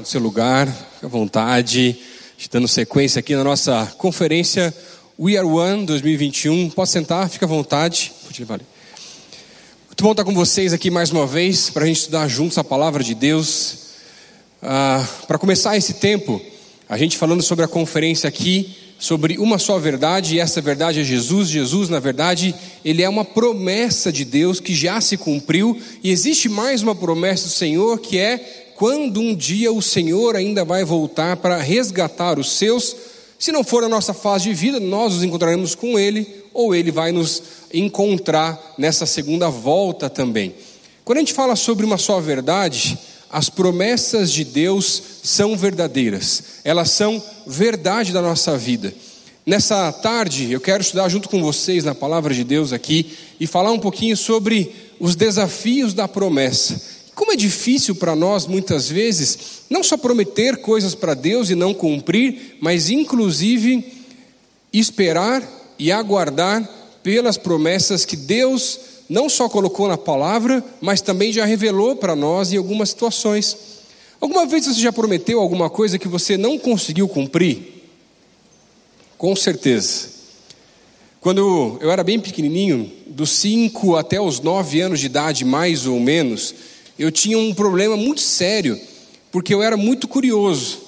no seu lugar, fique à vontade, dando sequência aqui na nossa conferência We Are One 2021. Pode sentar, fique à vontade. Muito bom estar com vocês aqui mais uma vez para a gente estudar juntos a palavra de Deus. Ah, para começar esse tempo, a gente falando sobre a conferência aqui, sobre uma só verdade, e essa verdade é Jesus. Jesus, na verdade, ele é uma promessa de Deus que já se cumpriu, e existe mais uma promessa do Senhor que é quando um dia o Senhor ainda vai voltar para resgatar os seus, se não for a nossa fase de vida, nós nos encontraremos com Ele, ou Ele vai nos encontrar nessa segunda volta também. Quando a gente fala sobre uma só verdade, as promessas de Deus são verdadeiras, elas são verdade da nossa vida. Nessa tarde, eu quero estudar junto com vocês na palavra de Deus aqui e falar um pouquinho sobre os desafios da promessa. Como é difícil para nós, muitas vezes, não só prometer coisas para Deus e não cumprir, mas inclusive esperar e aguardar pelas promessas que Deus não só colocou na palavra, mas também já revelou para nós em algumas situações. Alguma vez você já prometeu alguma coisa que você não conseguiu cumprir? Com certeza. Quando eu era bem pequenininho, dos 5 até os 9 anos de idade, mais ou menos, eu tinha um problema muito sério, porque eu era muito curioso.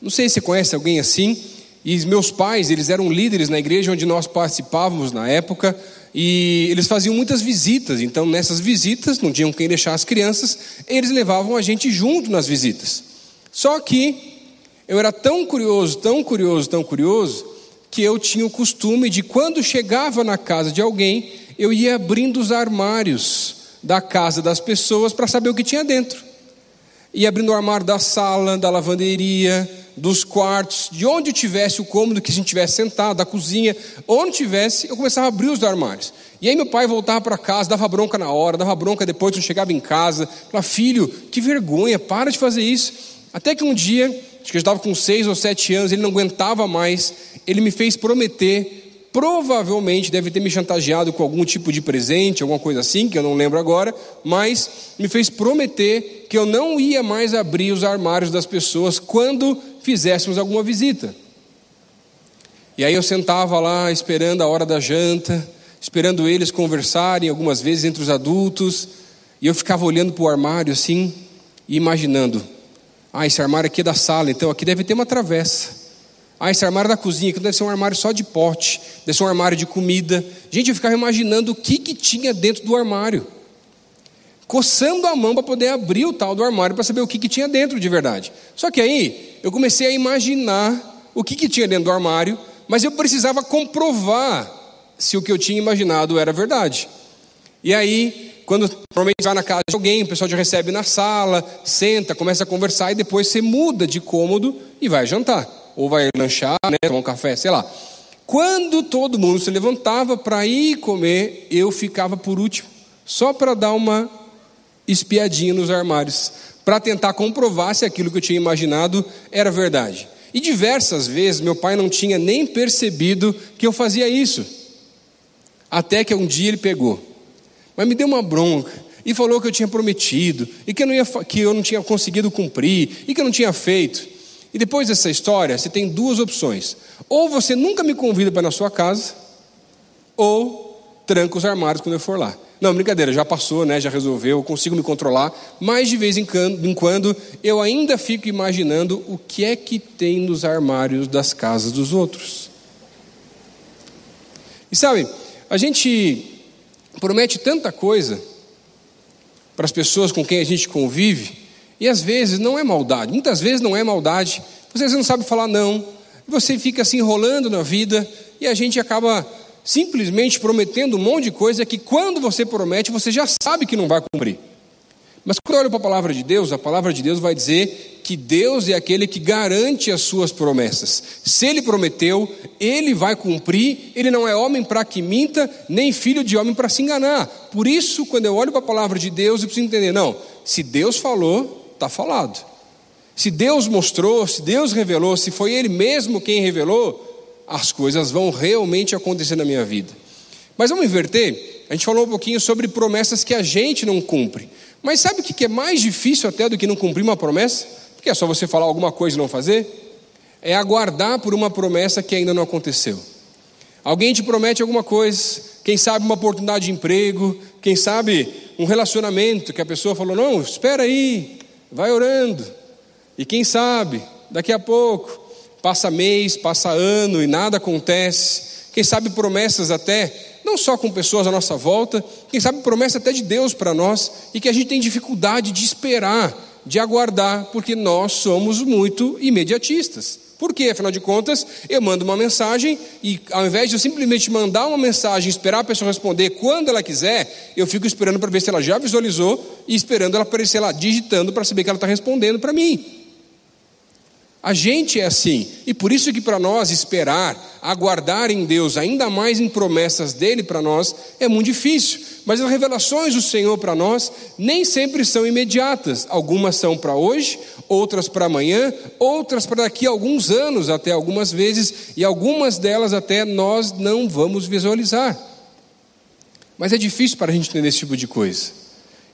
Não sei se você conhece alguém assim. E meus pais, eles eram líderes na igreja onde nós participávamos na época, e eles faziam muitas visitas. Então, nessas visitas, não tinham quem deixar as crianças, eles levavam a gente junto nas visitas. Só que eu era tão curioso, tão curioso, tão curioso, que eu tinha o costume de quando chegava na casa de alguém, eu ia abrindo os armários da casa das pessoas para saber o que tinha dentro. E abrindo o armário da sala, da lavanderia, dos quartos, de onde tivesse o cômodo que a gente tivesse sentado, da cozinha, onde tivesse, eu começava a abrir os armários. E aí meu pai voltava para casa, dava bronca na hora, dava bronca depois quando chegava em casa, falava, filho, que vergonha, para de fazer isso. Até que um dia, acho que eu estava com seis ou sete anos, ele não aguentava mais, ele me fez prometer provavelmente deve ter me chantageado com algum tipo de presente, alguma coisa assim, que eu não lembro agora, mas me fez prometer que eu não ia mais abrir os armários das pessoas quando fizéssemos alguma visita. E aí eu sentava lá esperando a hora da janta, esperando eles conversarem algumas vezes entre os adultos, e eu ficava olhando para o armário assim e imaginando: ah, esse armário aqui é da sala, então aqui deve ter uma travessa. Ah, esse armário da cozinha, que deve ser um armário só de pote, deve ser um armário de comida. Gente, eu ficava imaginando o que, que tinha dentro do armário. Coçando a mão para poder abrir o tal do armário para saber o que, que tinha dentro de verdade. Só que aí eu comecei a imaginar o que, que tinha dentro do armário, mas eu precisava comprovar se o que eu tinha imaginado era verdade. E aí, quando normalmente vai na casa de alguém, o pessoal te recebe na sala, senta, começa a conversar e depois você muda de cômodo e vai jantar ou vai lanchar, né, tomar um café, sei lá. Quando todo mundo se levantava para ir comer, eu ficava por último, só para dar uma espiadinha nos armários, para tentar comprovar se aquilo que eu tinha imaginado era verdade. E diversas vezes meu pai não tinha nem percebido que eu fazia isso. Até que um dia ele pegou. Mas me deu uma bronca e falou que eu tinha prometido e que eu não, ia, que eu não tinha conseguido cumprir e que eu não tinha feito. E depois dessa história, você tem duas opções. Ou você nunca me convida para na sua casa, ou tranca os armários quando eu for lá. Não, brincadeira, já passou, né? Já resolveu, consigo me controlar, mas de vez em quando eu ainda fico imaginando o que é que tem nos armários das casas dos outros. E sabe, a gente promete tanta coisa para as pessoas com quem a gente convive, e às vezes não é maldade, muitas vezes não é maldade. Você não sabe falar não, você fica se enrolando na vida e a gente acaba simplesmente prometendo um monte de coisa que quando você promete você já sabe que não vai cumprir. Mas quando eu olho para a palavra de Deus, a palavra de Deus vai dizer que Deus é aquele que garante as suas promessas. Se ele prometeu, ele vai cumprir. Ele não é homem para que minta, nem filho de homem para se enganar. Por isso, quando eu olho para a palavra de Deus, eu preciso entender: não, se Deus falou, está falado. Se Deus mostrou, se Deus revelou, se foi Ele mesmo quem revelou, as coisas vão realmente acontecer na minha vida. Mas vamos inverter? A gente falou um pouquinho sobre promessas que a gente não cumpre. Mas sabe o que é mais difícil até do que não cumprir uma promessa? Porque que é só você falar alguma coisa e não fazer, é aguardar por uma promessa que ainda não aconteceu. Alguém te promete alguma coisa, quem sabe uma oportunidade de emprego, quem sabe um relacionamento que a pessoa falou: não, espera aí, vai orando. E quem sabe, daqui a pouco, passa mês, passa ano e nada acontece. Quem sabe promessas até, não só com pessoas à nossa volta, quem sabe promessa até de Deus para nós e que a gente tem dificuldade de esperar, de aguardar, porque nós somos muito imediatistas. Por quê? Afinal de contas, eu mando uma mensagem e ao invés de eu simplesmente mandar uma mensagem e esperar a pessoa responder quando ela quiser, eu fico esperando para ver se ela já visualizou e esperando ela aparecer lá digitando para saber que ela está respondendo para mim. A gente é assim, e por isso que para nós esperar, aguardar em Deus, ainda mais em promessas dele para nós, é muito difícil. Mas as revelações do Senhor para nós nem sempre são imediatas. Algumas são para hoje, outras para amanhã, outras para daqui a alguns anos, até algumas vezes, e algumas delas até nós não vamos visualizar. Mas é difícil para a gente entender esse tipo de coisa.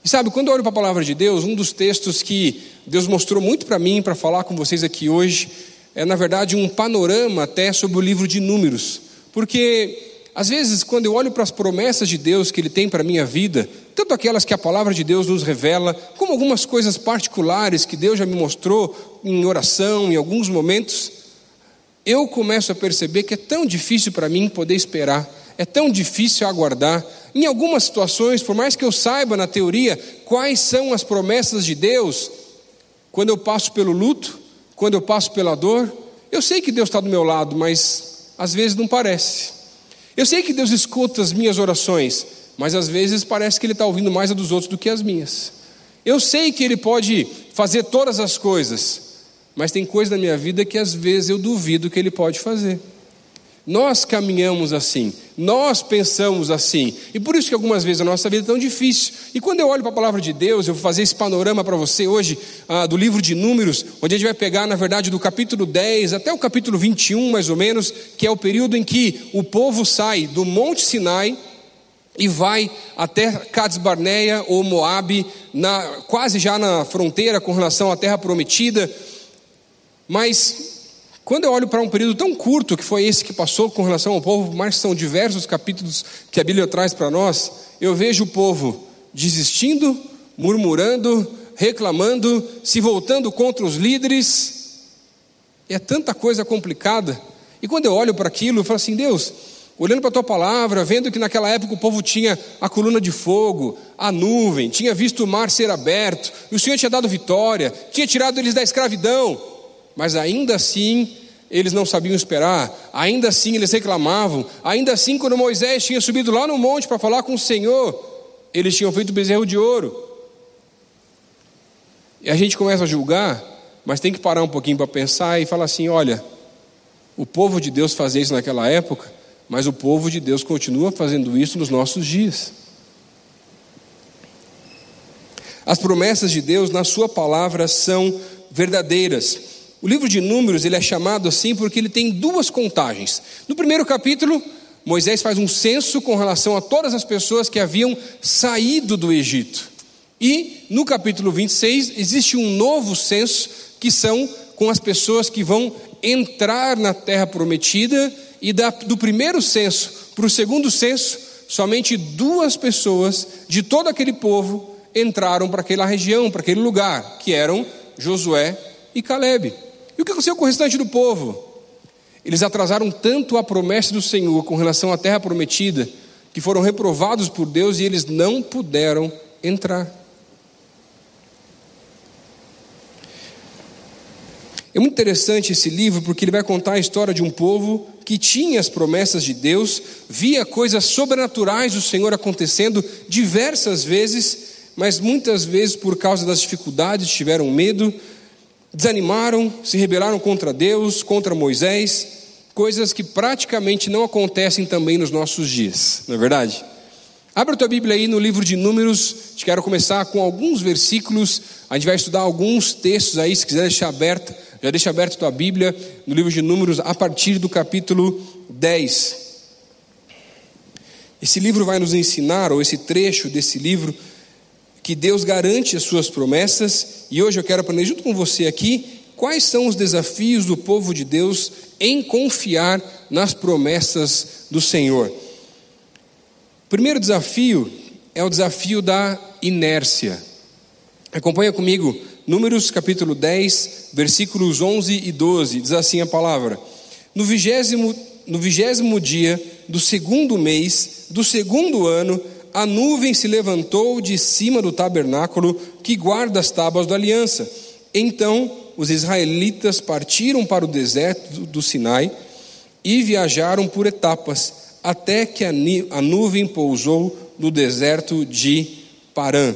E sabe, quando eu olho para a palavra de Deus, um dos textos que Deus mostrou muito para mim, para falar com vocês aqui hoje, é na verdade um panorama até sobre o livro de Números. Porque, às vezes, quando eu olho para as promessas de Deus que Ele tem para a minha vida, tanto aquelas que a palavra de Deus nos revela, como algumas coisas particulares que Deus já me mostrou em oração, em alguns momentos, eu começo a perceber que é tão difícil para mim poder esperar, é tão difícil aguardar, em algumas situações, por mais que eu saiba na teoria quais são as promessas de Deus, quando eu passo pelo luto, quando eu passo pela dor, eu sei que Deus está do meu lado, mas às vezes não parece. Eu sei que Deus escuta as minhas orações, mas às vezes parece que Ele está ouvindo mais a dos outros do que as minhas. Eu sei que Ele pode fazer todas as coisas, mas tem coisa na minha vida que às vezes eu duvido que Ele pode fazer. Nós caminhamos assim, nós pensamos assim, e por isso que algumas vezes a nossa vida é tão difícil. E quando eu olho para a palavra de Deus, eu vou fazer esse panorama para você hoje, ah, do livro de Números, onde a gente vai pegar, na verdade, do capítulo 10 até o capítulo 21, mais ou menos, que é o período em que o povo sai do Monte Sinai e vai até Cades Barneia ou Moabe, na, quase já na fronteira com relação à terra prometida, mas quando eu olho para um período tão curto que foi esse que passou com relação ao povo, mas são diversos capítulos que a Bíblia traz para nós, eu vejo o povo desistindo, murmurando, reclamando, se voltando contra os líderes. É tanta coisa complicada. E quando eu olho para aquilo, eu falo assim: Deus, olhando para a tua palavra, vendo que naquela época o povo tinha a coluna de fogo, a nuvem, tinha visto o mar ser aberto, e o Senhor tinha dado vitória, tinha tirado eles da escravidão mas ainda assim eles não sabiam esperar, ainda assim eles reclamavam, ainda assim, quando Moisés tinha subido lá no monte para falar com o Senhor, eles tinham feito bezerro de ouro. E a gente começa a julgar, mas tem que parar um pouquinho para pensar e falar assim: olha, o povo de Deus fazia isso naquela época, mas o povo de Deus continua fazendo isso nos nossos dias. As promessas de Deus na Sua palavra são verdadeiras. O livro de Números ele é chamado assim porque ele tem duas contagens. No primeiro capítulo, Moisés faz um censo com relação a todas as pessoas que haviam saído do Egito. E no capítulo 26 existe um novo censo que são com as pessoas que vão entrar na terra prometida e da, do primeiro censo para o segundo censo, somente duas pessoas de todo aquele povo entraram para aquela região, para aquele lugar, que eram Josué e Caleb. E o que aconteceu com o restante do povo? Eles atrasaram tanto a promessa do Senhor com relação à terra prometida, que foram reprovados por Deus e eles não puderam entrar. É muito interessante esse livro porque ele vai contar a história de um povo que tinha as promessas de Deus, via coisas sobrenaturais do Senhor acontecendo diversas vezes, mas muitas vezes por causa das dificuldades tiveram medo, desanimaram, se rebelaram contra Deus, contra Moisés, coisas que praticamente não acontecem também nos nossos dias, não é verdade? Abra a tua Bíblia aí no livro de Números, te quero começar com alguns versículos, a gente vai estudar alguns textos aí, se quiser deixar aberto, já deixa aberto a tua Bíblia no livro de Números a partir do capítulo 10. Esse livro vai nos ensinar, ou esse trecho desse livro, que Deus garante as suas promessas, e hoje eu quero aprender junto com você aqui quais são os desafios do povo de Deus em confiar nas promessas do Senhor. Primeiro desafio é o desafio da inércia. Acompanha comigo Números capítulo 10, versículos 11 e 12, diz assim a palavra: No vigésimo, no vigésimo dia do segundo mês do segundo ano, a nuvem se levantou de cima do tabernáculo que guarda as tábuas da aliança. Então os israelitas partiram para o deserto do Sinai e viajaram por etapas, até que a nuvem pousou no deserto de Parã.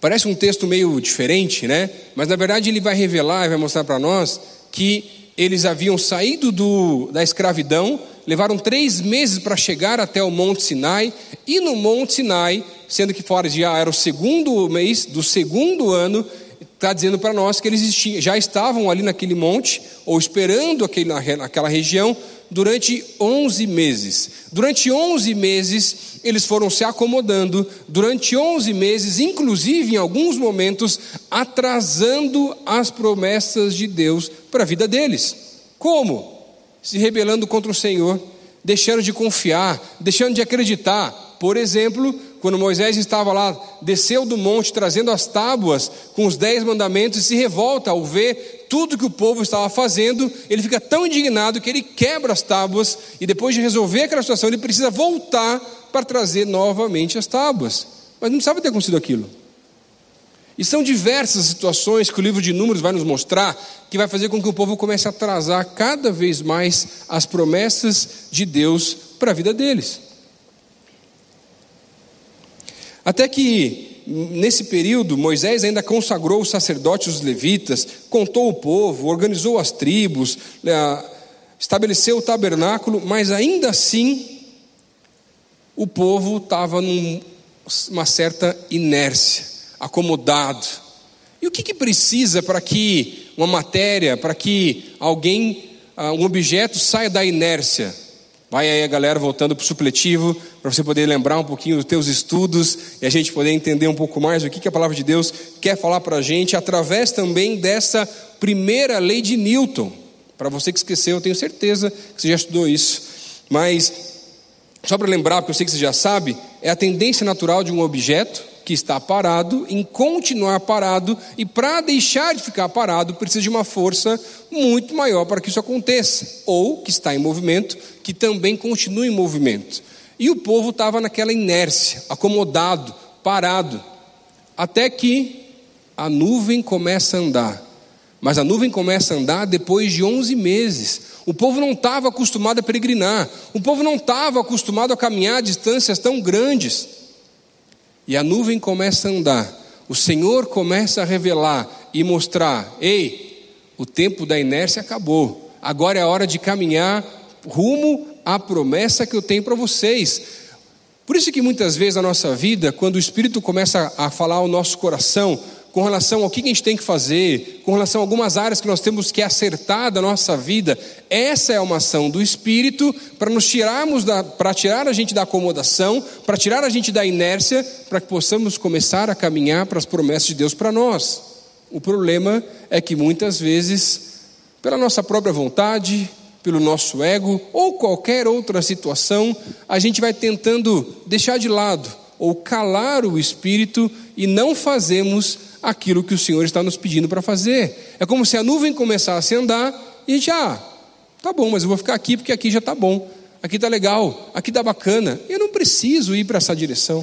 Parece um texto meio diferente, né? Mas na verdade ele vai revelar vai mostrar para nós que eles haviam saído do, da escravidão, levaram três meses para chegar até o Monte Sinai, e no Monte Sinai, sendo que fora já era o segundo mês do segundo ano, está dizendo para nós que eles já estavam ali naquele monte, ou esperando aquele, naquela região, durante 11 meses. Durante 11 meses, eles foram se acomodando, durante 11 meses, inclusive em alguns momentos, atrasando as promessas de Deus para a vida deles. Como? Se rebelando contra o Senhor, deixando de confiar, deixando de acreditar. Por exemplo, quando Moisés estava lá, desceu do monte trazendo as tábuas com os dez mandamentos e se revolta ao ver tudo que o povo estava fazendo, ele fica tão indignado que ele quebra as tábuas e depois de resolver aquela situação, ele precisa voltar para trazer novamente as tábuas. Mas não precisava ter acontecido aquilo. E são diversas situações que o livro de Números vai nos mostrar que vai fazer com que o povo comece a atrasar cada vez mais as promessas de Deus para a vida deles. Até que, nesse período, Moisés ainda consagrou os sacerdotes os levitas, contou o povo, organizou as tribos, é, estabeleceu o tabernáculo, mas ainda assim, o povo estava numa certa inércia, acomodado. E o que, que precisa para que uma matéria, para que alguém, ah, um objeto saia da inércia? Vai aí a galera voltando para o supletivo, para você poder lembrar um pouquinho dos teus estudos e a gente poder entender um pouco mais o que, que a palavra de Deus quer falar para a gente, através também dessa primeira lei de Newton. Para você que esqueceu, eu tenho certeza que você já estudou isso. Mas, só para lembrar, porque eu sei que você já sabe, é a tendência natural de um objeto que está parado em continuar parado, e para deixar de ficar parado, precisa de uma força muito maior para que isso aconteça, ou que está em movimento, que também continue em movimento. E o povo estava naquela inércia, acomodado, parado, até que a nuvem começa a andar. Mas a nuvem começa a andar depois de 11 meses. O povo não estava acostumado a peregrinar, o povo não estava acostumado a caminhar distâncias tão grandes e a nuvem começa a andar, o Senhor começa a revelar e mostrar: ei, o tempo da inércia acabou, agora é a hora de caminhar rumo à promessa que eu tenho para vocês. Por isso que muitas vezes na nossa vida, quando o Espírito começa a falar ao nosso coração, com relação ao que a gente tem que fazer, com relação a algumas áreas que nós temos que acertar da nossa vida. Essa é uma ação do Espírito para nos tirarmos da, para tirar a gente da acomodação, para tirar a gente da inércia, para que possamos começar a caminhar para as promessas de Deus para nós. O problema é que muitas vezes, pela nossa própria vontade, pelo nosso ego ou qualquer outra situação, a gente vai tentando deixar de lado ou calar o espírito e não fazemos aquilo que o Senhor está nos pedindo para fazer. É como se a nuvem começasse a andar e a gente, ah, tá bom, mas eu vou ficar aqui porque aqui já tá bom, aqui tá legal, aqui tá bacana. Eu não preciso ir para essa direção.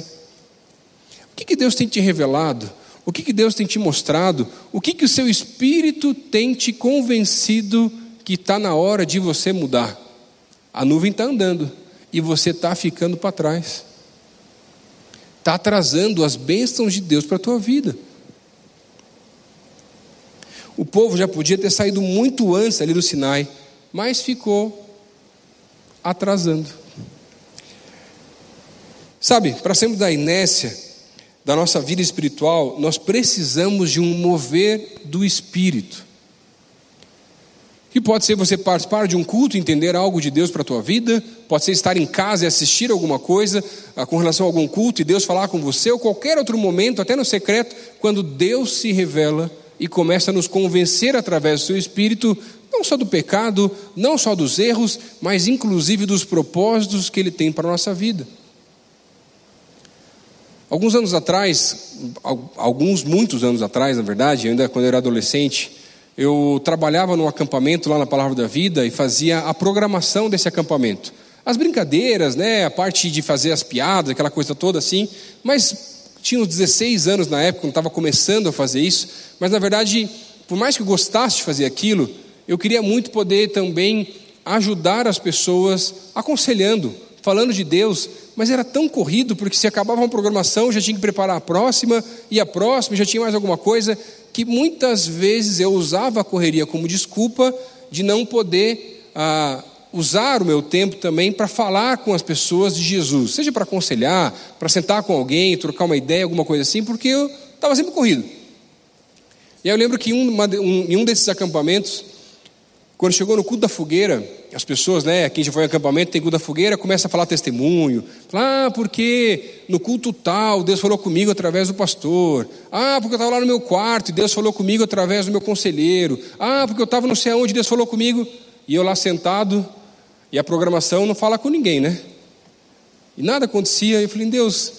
O que, que Deus tem te revelado? O que, que Deus tem te mostrado? O que, que o seu espírito tem te convencido que está na hora de você mudar? A nuvem está andando e você está ficando para trás está atrasando as bênçãos de Deus para a tua vida. O povo já podia ter saído muito antes ali do Sinai, mas ficou atrasando. Sabe, para sermos da inércia da nossa vida espiritual, nós precisamos de um mover do Espírito. Que pode ser você participar de um culto e entender algo de Deus para a tua vida, pode ser estar em casa e assistir alguma coisa ah, com relação a algum culto e Deus falar com você, ou qualquer outro momento, até no secreto, quando Deus se revela e começa a nos convencer através do seu espírito, não só do pecado, não só dos erros, mas inclusive dos propósitos que ele tem para a nossa vida. Alguns anos atrás, alguns, muitos anos atrás, na verdade, ainda quando eu era adolescente, eu trabalhava num acampamento lá na Palavra da Vida e fazia a programação desse acampamento. As brincadeiras, né, a parte de fazer as piadas, aquela coisa toda assim, mas tinha uns 16 anos na época, quando estava começando a fazer isso, mas na verdade, por mais que eu gostasse de fazer aquilo, eu queria muito poder também ajudar as pessoas aconselhando, falando de Deus, mas era tão corrido, porque se acabava uma programação, já tinha que preparar a próxima, e a próxima, já tinha mais alguma coisa, que muitas vezes eu usava a correria como desculpa de não poder ah, usar o meu tempo também para falar com as pessoas de Jesus, seja para aconselhar, para sentar com alguém, trocar uma ideia, alguma coisa assim, porque eu estava sempre corrido. E aí eu lembro que em um, um, um desses acampamentos, quando chegou no culto da fogueira, as pessoas, né, quem já foi em acampamento, tem culto da fogueira, começa a falar testemunho. ah, porque no culto tal, Deus falou comigo através do pastor. Ah, porque eu estava lá no meu quarto e Deus falou comigo através do meu conselheiro. Ah, porque eu estava não sei aonde, Deus falou comigo. E eu lá sentado, e a programação não fala com ninguém, né? E nada acontecia, eu falei, Deus,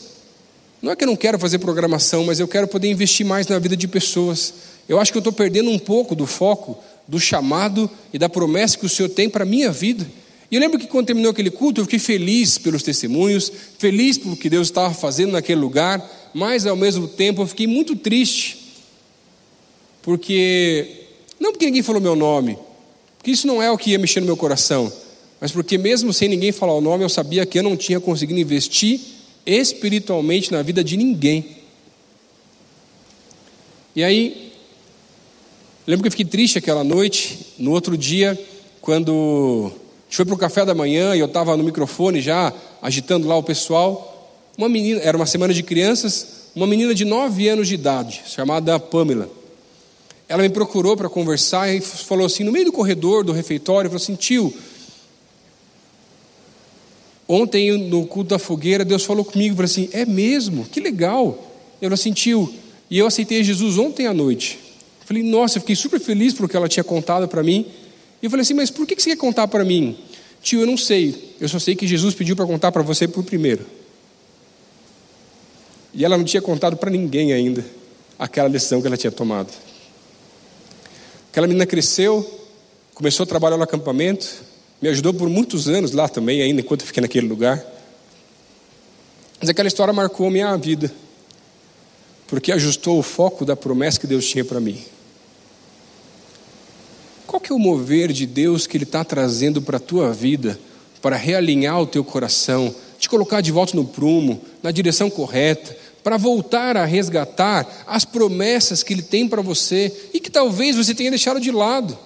não é que eu não quero fazer programação, mas eu quero poder investir mais na vida de pessoas. Eu acho que eu estou perdendo um pouco do foco do chamado e da promessa que o Senhor tem para a minha vida. E eu lembro que quando terminou aquele culto, eu fiquei feliz pelos testemunhos, feliz pelo que Deus estava fazendo naquele lugar, mas ao mesmo tempo eu fiquei muito triste, porque, não porque ninguém falou meu nome, porque isso não é o que ia mexer no meu coração, mas porque mesmo sem ninguém falar o nome, eu sabia que eu não tinha conseguido investir espiritualmente na vida de ninguém. E aí, lembro que eu fiquei triste aquela noite. No outro dia, quando a gente foi para o café da manhã e eu estava no microfone já agitando lá o pessoal, uma menina, era uma semana de crianças, uma menina de 9 anos de idade, chamada Pamela. Ela me procurou para conversar e falou assim, no meio do corredor do refeitório, falou assim, tio, ontem no culto da fogueira, Deus falou comigo, falou assim, é mesmo? Que legal. Assim, tio, e eu aceitei Jesus ontem à noite. Falei, nossa, eu fiquei super feliz por que ela tinha contado para mim. E eu falei assim, mas por que você quer contar para mim? Tio, eu não sei. Eu só sei que Jesus pediu para contar para você por primeiro. E ela não tinha contado para ninguém ainda aquela lição que ela tinha tomado. Aquela menina cresceu, começou a trabalhar no acampamento, me ajudou por muitos anos lá também, ainda enquanto eu fiquei naquele lugar. Mas aquela história marcou a minha vida, porque ajustou o foco da promessa que Deus tinha para mim. Qual que é o mover de Deus que Ele está trazendo para a tua vida, para realinhar o teu coração, te colocar de volta no prumo, na direção correta, para voltar a resgatar as promessas que Ele tem para você e que talvez você tenha deixado de lado,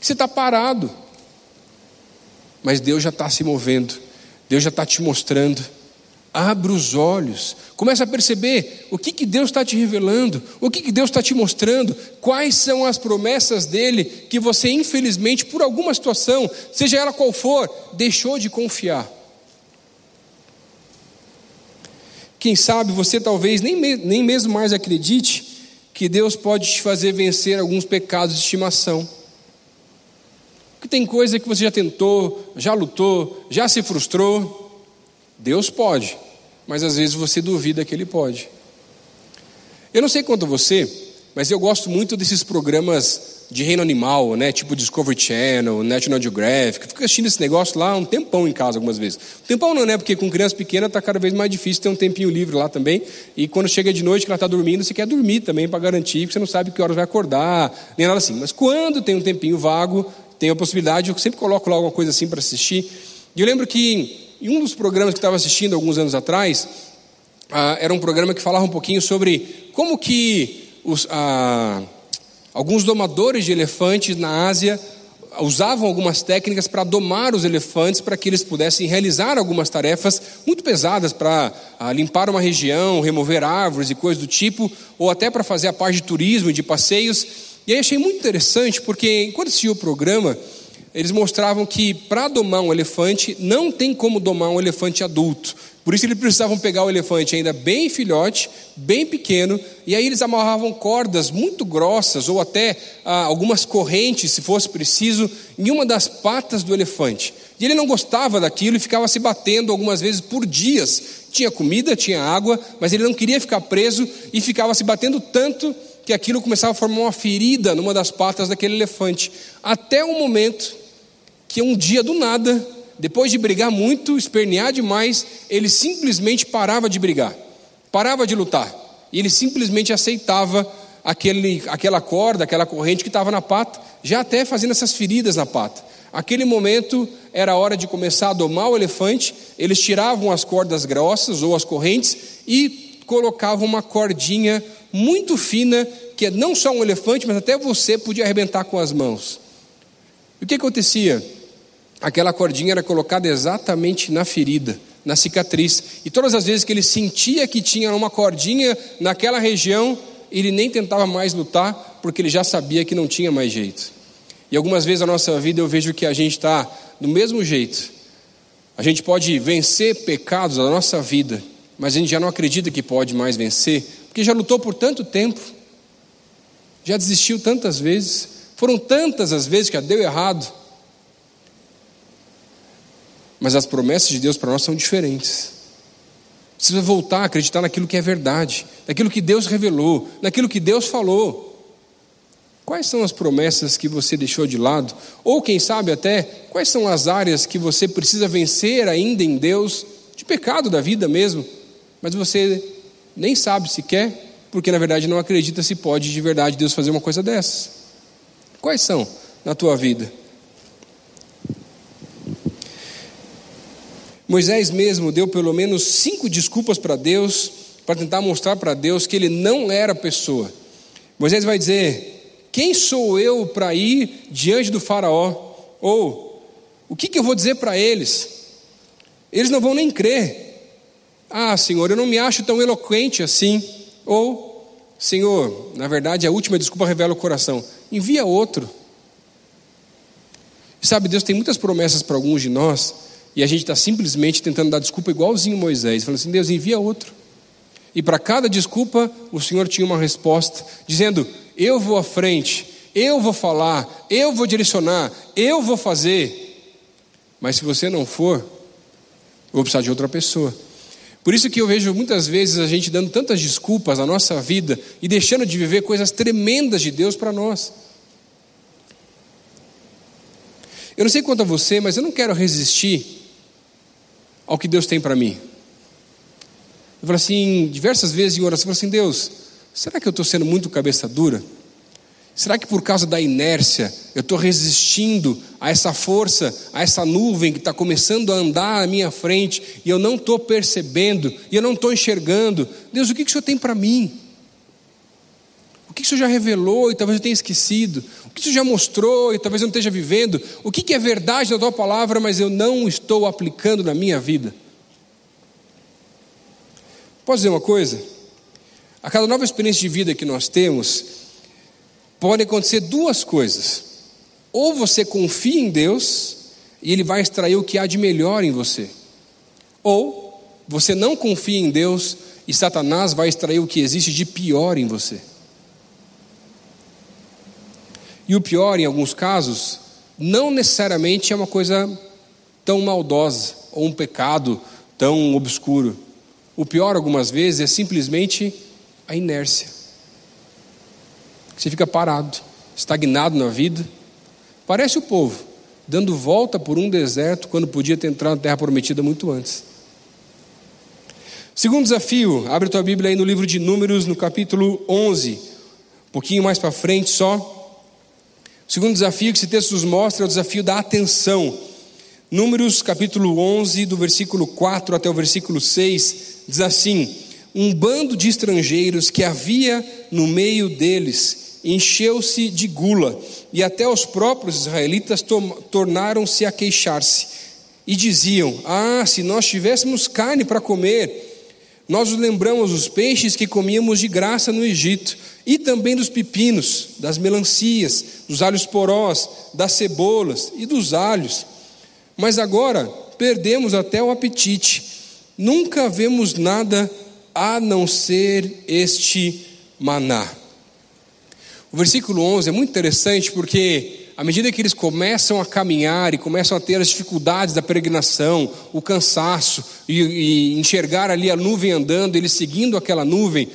você está parado, mas Deus já está se movendo, Deus já está te mostrando. Abra os olhos, começa a perceber o que, que Deus está te revelando, o que, que Deus está te mostrando, quais são as promessas dele que você, infelizmente, por alguma situação, seja ela qual for, deixou de confiar. Quem sabe você talvez nem, nem mesmo mais acredite que Deus pode te fazer vencer alguns pecados de estimação. Porque tem coisa que você já tentou, já lutou, já se frustrou, Deus pode, mas às vezes você duvida que Ele pode. Eu não sei quanto você, mas eu gosto muito desses programas de reino animal, né? Tipo Discovery Channel, National Geographic. Fico assistindo esse negócio lá um tempão em casa algumas vezes. Um tempão não, né? Porque com criança pequena está cada vez mais difícil ter um tempinho livre lá também. E quando chega de noite que ela está dormindo, você quer dormir também para garantir, porque você não sabe que horas vai acordar, nem nada assim. Mas quando tem um tempinho vago, tem a possibilidade, eu sempre coloco lá alguma coisa assim para assistir. E eu lembro que e um dos programas que estava assistindo alguns anos atrás, ah, era um programa que falava um pouquinho sobre como que os, ah, alguns domadores de elefantes na Ásia usavam algumas técnicas para domar os elefantes para que eles pudessem realizar algumas tarefas muito pesadas para ah, limpar uma região, remover árvores e coisas do tipo, ou até para fazer a parte de turismo e de passeios. E aí achei muito interessante, porque enquanto assistia o programa, eles mostravam que para domar um elefante, não tem como domar um elefante adulto. Por isso eles precisavam pegar o elefante ainda bem filhote, bem pequeno, e aí eles amarravam cordas muito grossas, ou até ah, algumas correntes, se fosse preciso, em uma das patas do elefante. E ele não gostava daquilo e ficava se batendo algumas vezes por dias. Tinha comida, tinha água, mas ele não queria ficar preso e ficava se batendo tanto que aquilo começava a formar uma ferida numa das patas daquele elefante. Até o momento que um dia do nada, depois de brigar muito, espernear demais, ele simplesmente parava de brigar, parava de lutar, e ele simplesmente aceitava aquele, aquela corda, aquela corrente que estava na pata, já até fazendo essas feridas na pata. Aquele momento era a hora de começar a domar o elefante, eles tiravam as cordas grossas ou as correntes e colocavam uma cordinha muito fina, que é não só um elefante, mas até você podia arrebentar com as mãos. E o que acontecia? aquela cordinha era colocada exatamente na ferida, na cicatriz. E todas as vezes que ele sentia que tinha uma cordinha naquela região, ele nem tentava mais lutar, porque ele já sabia que não tinha mais jeito. E algumas vezes na nossa vida eu vejo que a gente está do mesmo jeito. A gente pode vencer pecados da nossa vida, mas a gente já não acredita que pode mais vencer, porque já lutou por tanto tempo, já desistiu tantas vezes, foram tantas as vezes que já deu errado, mas as promessas de Deus para nós são diferentes. Precisa voltar a acreditar naquilo que é verdade, naquilo que Deus revelou, naquilo que Deus falou. Quais são as promessas que você deixou de lado? Ou, quem sabe, até quais são as áreas que você precisa vencer ainda em Deus, de pecado da vida mesmo, mas você nem sabe se quer, porque na verdade não acredita se pode de verdade Deus fazer uma coisa dessas? Quais são na tua vida? Moisés mesmo deu pelo menos cinco desculpas para Deus, para tentar mostrar para Deus que ele não era pessoa. Moisés vai dizer: Quem sou eu para ir diante do Faraó? Ou, o que, que eu vou dizer para eles? Eles não vão nem crer. Ah, Senhor, eu não me acho tão eloquente assim. Ou, Senhor, na verdade a última desculpa revela o coração. Envia outro. E sabe, Deus tem muitas promessas para alguns de nós e a gente está simplesmente tentando dar desculpa igualzinho Moisés, falando assim: Deus envia outro. E para cada desculpa, o Senhor tinha uma resposta, dizendo: Eu vou à frente, eu vou falar, eu vou direcionar, eu vou fazer. Mas se você não for, eu vou precisar de outra pessoa. Por isso que eu vejo muitas vezes a gente dando tantas desculpas na nossa vida e deixando de viver coisas tremendas de Deus para nós. Eu não sei quanto a você, mas eu não quero resistir ao que Deus tem para mim. Eu falo assim, diversas vezes em oração, eu falo assim, Deus, será que eu estou sendo muito cabeça dura? Será que por causa da inércia eu estou resistindo a essa força, a essa nuvem que está começando a andar à minha frente e eu não estou percebendo e eu não estou enxergando? Deus, o que, que o Senhor tem para mim? O que, que o Senhor já revelou e talvez eu tenha esquecido? O que o Senhor já mostrou e talvez eu não esteja vivendo? O que, que é verdade na tua palavra, mas eu não estou aplicando na minha vida? Posso dizer uma coisa? A cada nova experiência de vida que nós temos, podem acontecer duas coisas. Ou você confia em Deus e Ele vai extrair o que há de melhor em você. Ou você não confia em Deus e Satanás vai extrair o que existe de pior em você. E o pior, em alguns casos, não necessariamente é uma coisa tão maldosa ou um pecado tão obscuro. O pior, algumas vezes, é simplesmente a inércia. Você fica parado, estagnado na vida. Parece o povo, dando volta por um deserto quando podia ter entrado na terra prometida muito antes. Segundo desafio, abre tua Bíblia aí no livro de Números, no capítulo 11, um pouquinho mais para frente só. O segundo desafio que esse texto nos mostra é o desafio da atenção. Números capítulo 11, do versículo 4 até o versículo 6, diz assim: Um bando de estrangeiros que havia no meio deles encheu-se de gula, e até os próprios israelitas tornaram-se a queixar-se, e diziam: Ah, se nós tivéssemos carne para comer! nós nos lembramos dos peixes que comíamos de graça no Egito, e também dos pepinos, das melancias, dos alhos porós, das cebolas e dos alhos. Mas agora perdemos até o apetite, nunca vemos nada a não ser este maná. O versículo 11 é muito interessante porque à medida que eles começam a caminhar e começam a ter as dificuldades da peregrinação, o cansaço e, e enxergar ali a nuvem andando, eles seguindo aquela nuvem,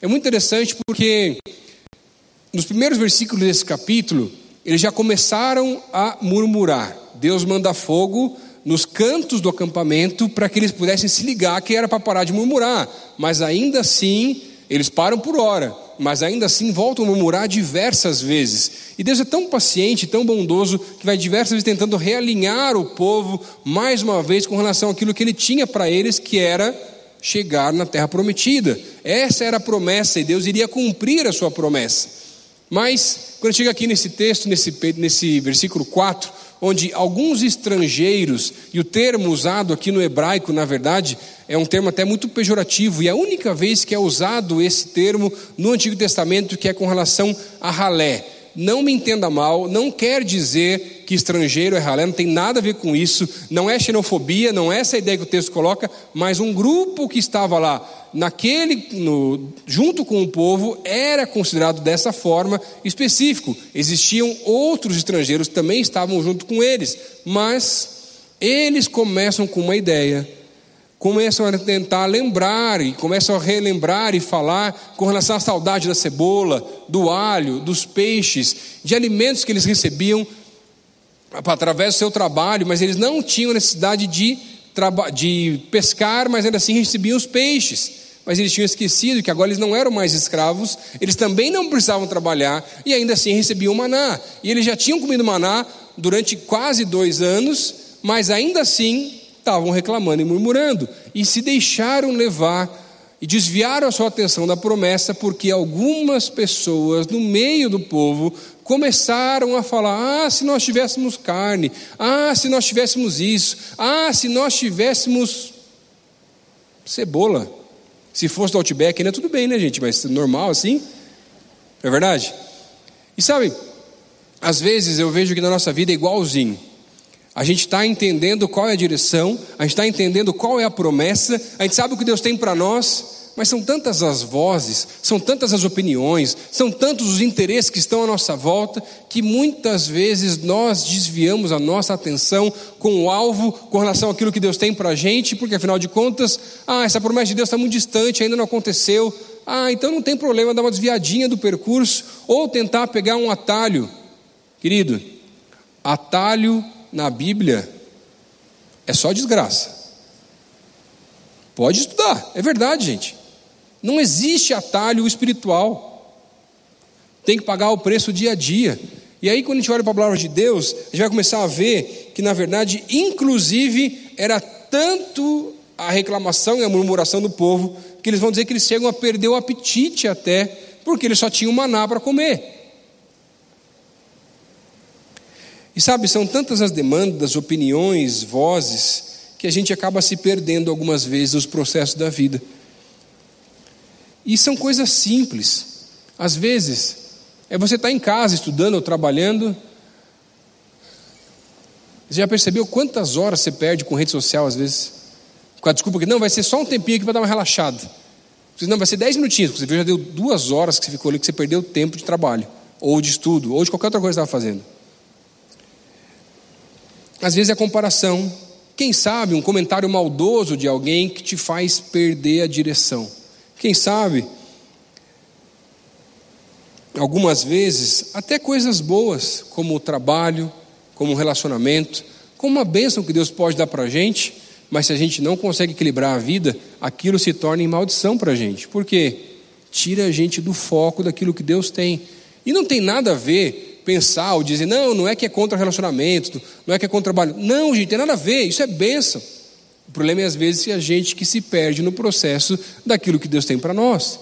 é muito interessante porque nos primeiros versículos desse capítulo, eles já começaram a murmurar. Deus manda fogo nos cantos do acampamento para que eles pudessem se ligar que era para parar de murmurar, mas ainda assim eles param por hora mas ainda assim voltam a murmurar diversas vezes. E Deus é tão paciente, tão bondoso, que vai diversas vezes tentando realinhar o povo, mais uma vez, com relação àquilo que ele tinha para eles, que era chegar na terra prometida. Essa era a promessa, e Deus iria cumprir a sua promessa. Mas, quando chega aqui nesse texto, nesse, nesse versículo 4, onde alguns estrangeiros, e o termo usado aqui no hebraico, na verdade, é um termo até muito pejorativo, e a única vez que é usado esse termo no Antigo Testamento que é com relação a ralé. Não me entenda mal, não quer dizer que estrangeiro é ralé, não tem nada a ver com isso, não é xenofobia, não é essa a ideia que o texto coloca, mas um grupo que estava lá, naquele, no, junto com o povo, era considerado dessa forma específico. Existiam outros estrangeiros que também estavam junto com eles, mas eles começam com uma ideia começam a tentar lembrar e começam a relembrar e falar com relação à saudade da cebola, do alho, dos peixes, de alimentos que eles recebiam através do seu trabalho, mas eles não tinham necessidade de, de pescar, mas ainda assim recebiam os peixes. Mas eles tinham esquecido que agora eles não eram mais escravos, eles também não precisavam trabalhar e ainda assim recebiam maná. E eles já tinham comido maná durante quase dois anos, mas ainda assim estavam reclamando e murmurando e se deixaram levar e desviaram a sua atenção da promessa porque algumas pessoas no meio do povo começaram a falar: ah, se nós tivéssemos carne, ah, se nós tivéssemos isso, ah, se nós tivéssemos cebola. Se fosse do Outback, ainda tudo bem, né, gente? Mas normal assim, é verdade? E sabe, às vezes eu vejo que na nossa vida é igualzinho. A gente está entendendo qual é a direção, a gente está entendendo qual é a promessa, a gente sabe o que Deus tem para nós, mas são tantas as vozes, são tantas as opiniões, são tantos os interesses que estão à nossa volta, que muitas vezes nós desviamos a nossa atenção com o alvo com relação àquilo que Deus tem para a gente, porque afinal de contas, ah, essa promessa de Deus está muito distante, ainda não aconteceu, ah, então não tem problema dar uma desviadinha do percurso, ou tentar pegar um atalho. Querido, atalho na Bíblia é só desgraça. Pode estudar, é verdade, gente. Não existe atalho espiritual. Tem que pagar o preço dia a dia. E aí, quando a gente olha para a palavra de Deus, a gente vai começar a ver que, na verdade, inclusive, era tanto a reclamação e a murmuração do povo, que eles vão dizer que eles chegam a perder o apetite até, porque eles só tinham maná para comer. E sabe, são tantas as demandas, opiniões, vozes, que a gente acaba se perdendo algumas vezes nos processos da vida. E são coisas simples. Às vezes, é você estar tá em casa estudando ou trabalhando. Você já percebeu quantas horas você perde com rede social às vezes? Com a desculpa que não, vai ser só um tempinho aqui para dar uma relaxada. Não, vai ser dez minutinhos, porque você já deu duas horas que você ficou ali, que você perdeu tempo de trabalho, ou de estudo, ou de qualquer outra coisa que estava fazendo. Às vezes é comparação. Quem sabe um comentário maldoso de alguém que te faz perder a direção. Quem sabe, algumas vezes, até coisas boas, como o trabalho, como o relacionamento, como uma bênção que Deus pode dar para a gente, mas se a gente não consegue equilibrar a vida, aquilo se torna em maldição para a gente. Por quê? Tira a gente do foco daquilo que Deus tem. E não tem nada a ver pensar ou dizer, não, não é que é contra relacionamento, não é que é contra trabalho. Não, gente, tem nada a ver, isso é bênção. O problema é às vezes a gente que se perde no processo daquilo que Deus tem para nós.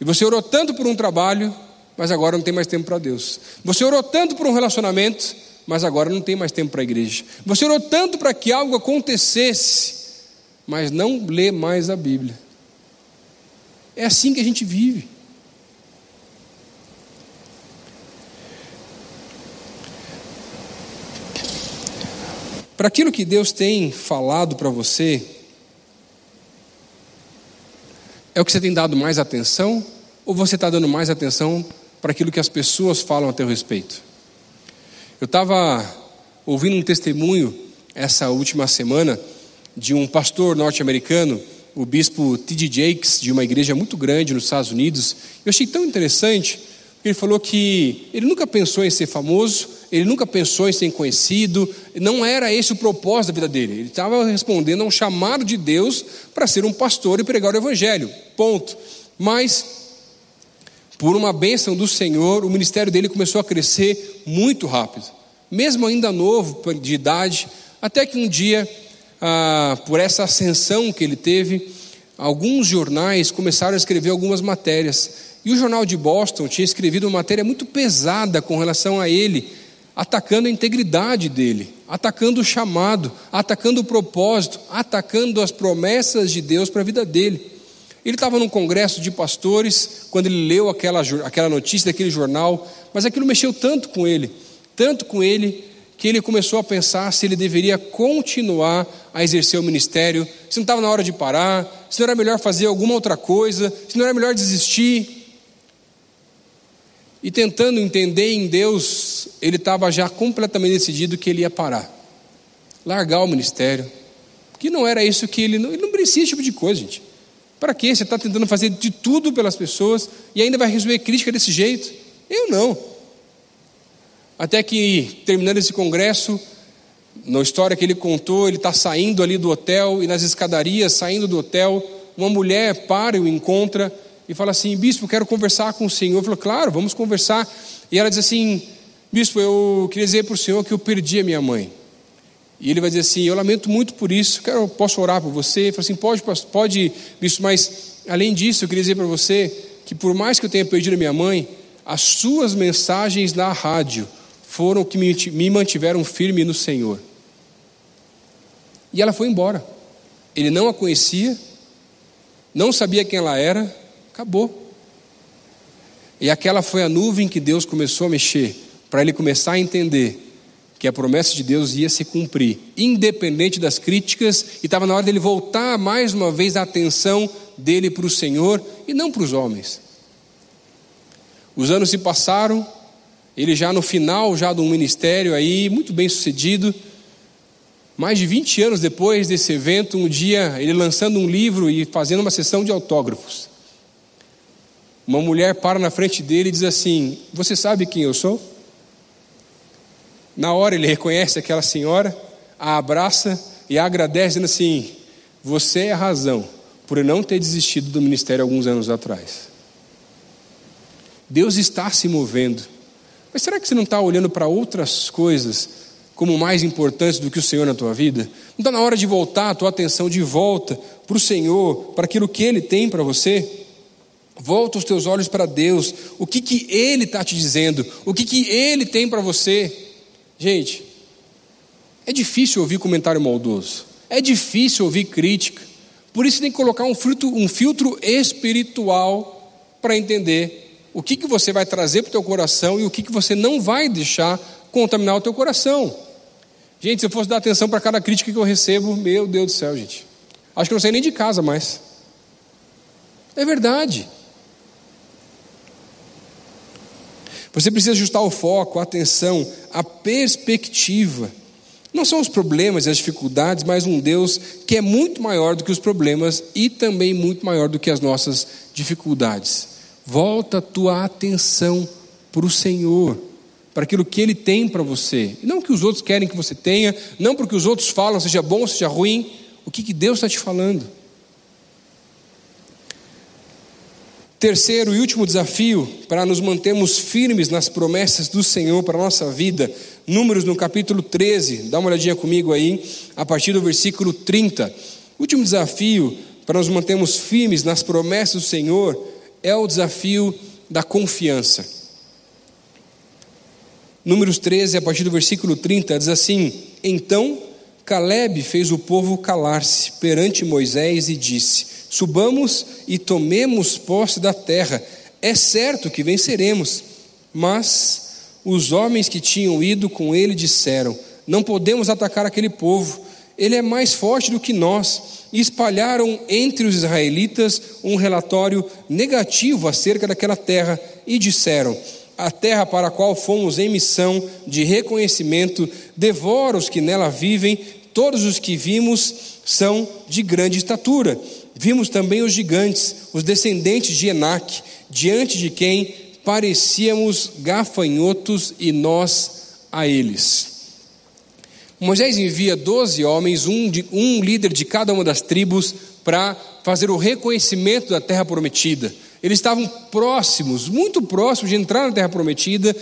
E você orou tanto por um trabalho, mas agora não tem mais tempo para Deus. Você orou tanto por um relacionamento, mas agora não tem mais tempo para a igreja. Você orou tanto para que algo acontecesse, mas não lê mais a Bíblia. É assim que a gente vive. Para aquilo que Deus tem falado para você, é o que você tem dado mais atenção? Ou você está dando mais atenção para aquilo que as pessoas falam a teu respeito? Eu estava ouvindo um testemunho essa última semana de um pastor norte-americano, o bispo T.D. Jakes, de uma igreja muito grande nos Estados Unidos. Eu achei tão interessante, porque ele falou que ele nunca pensou em ser famoso, ele nunca pensou em ser conhecido, não era esse o propósito da vida dele. Ele estava respondendo a um chamado de Deus para ser um pastor e pregar o evangelho. Ponto. Mas, por uma bênção do Senhor, o ministério dele começou a crescer muito rápido. Mesmo ainda novo, de idade, até que um dia, ah, por essa ascensão que ele teve, alguns jornais começaram a escrever algumas matérias. E o jornal de Boston tinha escrevido uma matéria muito pesada com relação a ele, atacando a integridade dele, atacando o chamado, atacando o propósito, atacando as promessas de Deus para a vida dele. Ele estava num congresso de pastores quando ele leu aquela, aquela notícia daquele jornal, mas aquilo mexeu tanto com ele, tanto com ele, que ele começou a pensar se ele deveria continuar a exercer o ministério, se não estava na hora de parar, se não era melhor fazer alguma outra coisa, se não era melhor desistir e tentando entender em Deus, ele estava já completamente decidido que ele ia parar, largar o ministério, que não era isso que ele não, ele não merecia esse tipo de coisa, gente. Para que você está tentando fazer de tudo pelas pessoas e ainda vai receber crítica desse jeito? Eu não. Até que, terminando esse congresso, na história que ele contou, ele está saindo ali do hotel e nas escadarias, saindo do hotel, uma mulher para e o encontra e fala assim: Bispo, quero conversar com o senhor. Eu falo, claro, vamos conversar. E ela diz assim: Bispo, eu queria dizer para o senhor que eu perdi a minha mãe. E ele vai dizer assim: Eu lamento muito por isso, quero, posso orar por você? Ele fala assim: Pode, pode, bispo, mas além disso, eu queria dizer para você que por mais que eu tenha perdido a minha mãe, as suas mensagens na rádio foram que me, me mantiveram firme no Senhor. E ela foi embora. Ele não a conhecia, não sabia quem ela era, Acabou. E aquela foi a nuvem que Deus começou a mexer, para ele começar a entender que a promessa de Deus ia se cumprir, independente das críticas, e estava na hora dele voltar mais uma vez a atenção dele para o Senhor e não para os homens. Os anos se passaram, ele já no final já de um ministério aí, muito bem sucedido, mais de 20 anos depois desse evento, um dia ele lançando um livro e fazendo uma sessão de autógrafos. Uma mulher para na frente dele e diz assim: Você sabe quem eu sou? Na hora ele reconhece aquela senhora, a abraça e a agradece, dizendo assim: Você é a razão por eu não ter desistido do ministério alguns anos atrás. Deus está se movendo. Mas será que você não está olhando para outras coisas como mais importantes do que o Senhor na tua vida? Não está na hora de voltar a tua atenção de volta para o Senhor, para aquilo que Ele tem para você? Volta os teus olhos para Deus. O que, que Ele está te dizendo? O que, que Ele tem para você? Gente, é difícil ouvir comentário maldoso. É difícil ouvir crítica. Por isso tem que colocar um filtro, um filtro espiritual para entender o que, que você vai trazer para o teu coração e o que, que você não vai deixar contaminar o teu coração. Gente, se eu fosse dar atenção para cada crítica que eu recebo, meu Deus do céu, gente. Acho que eu não saio nem de casa mais. É verdade. Você precisa ajustar o foco, a atenção, a perspectiva. Não são os problemas e as dificuldades, mas um Deus que é muito maior do que os problemas e também muito maior do que as nossas dificuldades. Volta a tua atenção para o Senhor, para aquilo que Ele tem para você. Não que os outros querem que você tenha, não porque os outros falam, seja bom seja ruim. O que, que Deus está te falando? Terceiro e último desafio para nos mantermos firmes nas promessas do Senhor para a nossa vida, Números no capítulo 13, dá uma olhadinha comigo aí, a partir do versículo 30. O último desafio para nos mantermos firmes nas promessas do Senhor é o desafio da confiança. Números 13, a partir do versículo 30, diz assim: Então Caleb fez o povo calar-se perante Moisés e disse: Subamos e tomemos posse da terra. É certo que venceremos. Mas os homens que tinham ido com ele disseram: Não podemos atacar aquele povo, ele é mais forte do que nós. E espalharam entre os israelitas um relatório negativo acerca daquela terra e disseram: A terra para a qual fomos em missão de reconhecimento devora os que nela vivem, todos os que vimos são de grande estatura. Vimos também os gigantes, os descendentes de Enaque, diante de quem parecíamos gafanhotos e nós a eles. Moisés envia doze homens, um, de, um líder de cada uma das tribos, para fazer o reconhecimento da terra prometida. Eles estavam próximos, muito próximos de entrar na terra prometida,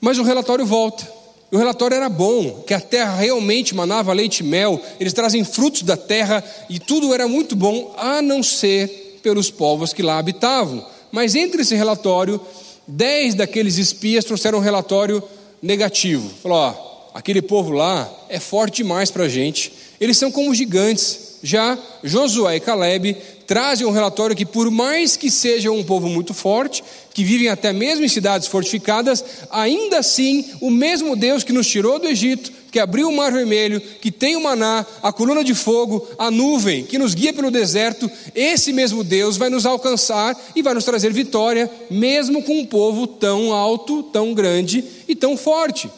mas o relatório volta. O relatório era bom, que a terra realmente manava leite e mel, eles trazem frutos da terra e tudo era muito bom, a não ser pelos povos que lá habitavam. Mas entre esse relatório, dez daqueles espias trouxeram um relatório negativo. Falou: ó, aquele povo lá é forte demais para a gente, eles são como gigantes. Já Josué e Caleb trazem um relatório que, por mais que sejam um povo muito forte, que vivem até mesmo em cidades fortificadas, ainda assim, o mesmo Deus que nos tirou do Egito, que abriu o Mar Vermelho, que tem o maná, a coluna de fogo, a nuvem, que nos guia pelo deserto, esse mesmo Deus vai nos alcançar e vai nos trazer vitória, mesmo com um povo tão alto, tão grande e tão forte.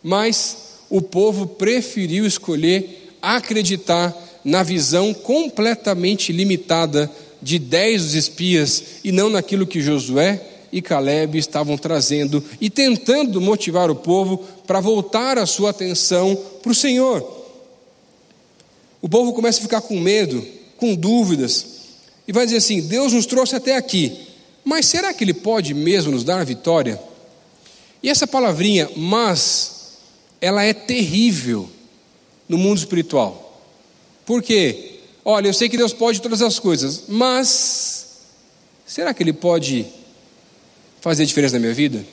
Mas o povo preferiu escolher acreditar na visão completamente limitada de dez dos espias e não naquilo que Josué e Caleb estavam trazendo e tentando motivar o povo para voltar a sua atenção para o Senhor. O povo começa a ficar com medo, com dúvidas, e vai dizer assim: Deus nos trouxe até aqui, mas será que Ele pode mesmo nos dar a vitória? E essa palavrinha, mas, ela é terrível no mundo espiritual. Por quê? Olha, eu sei que Deus pode todas as coisas, mas será que Ele pode fazer diferença na minha vida?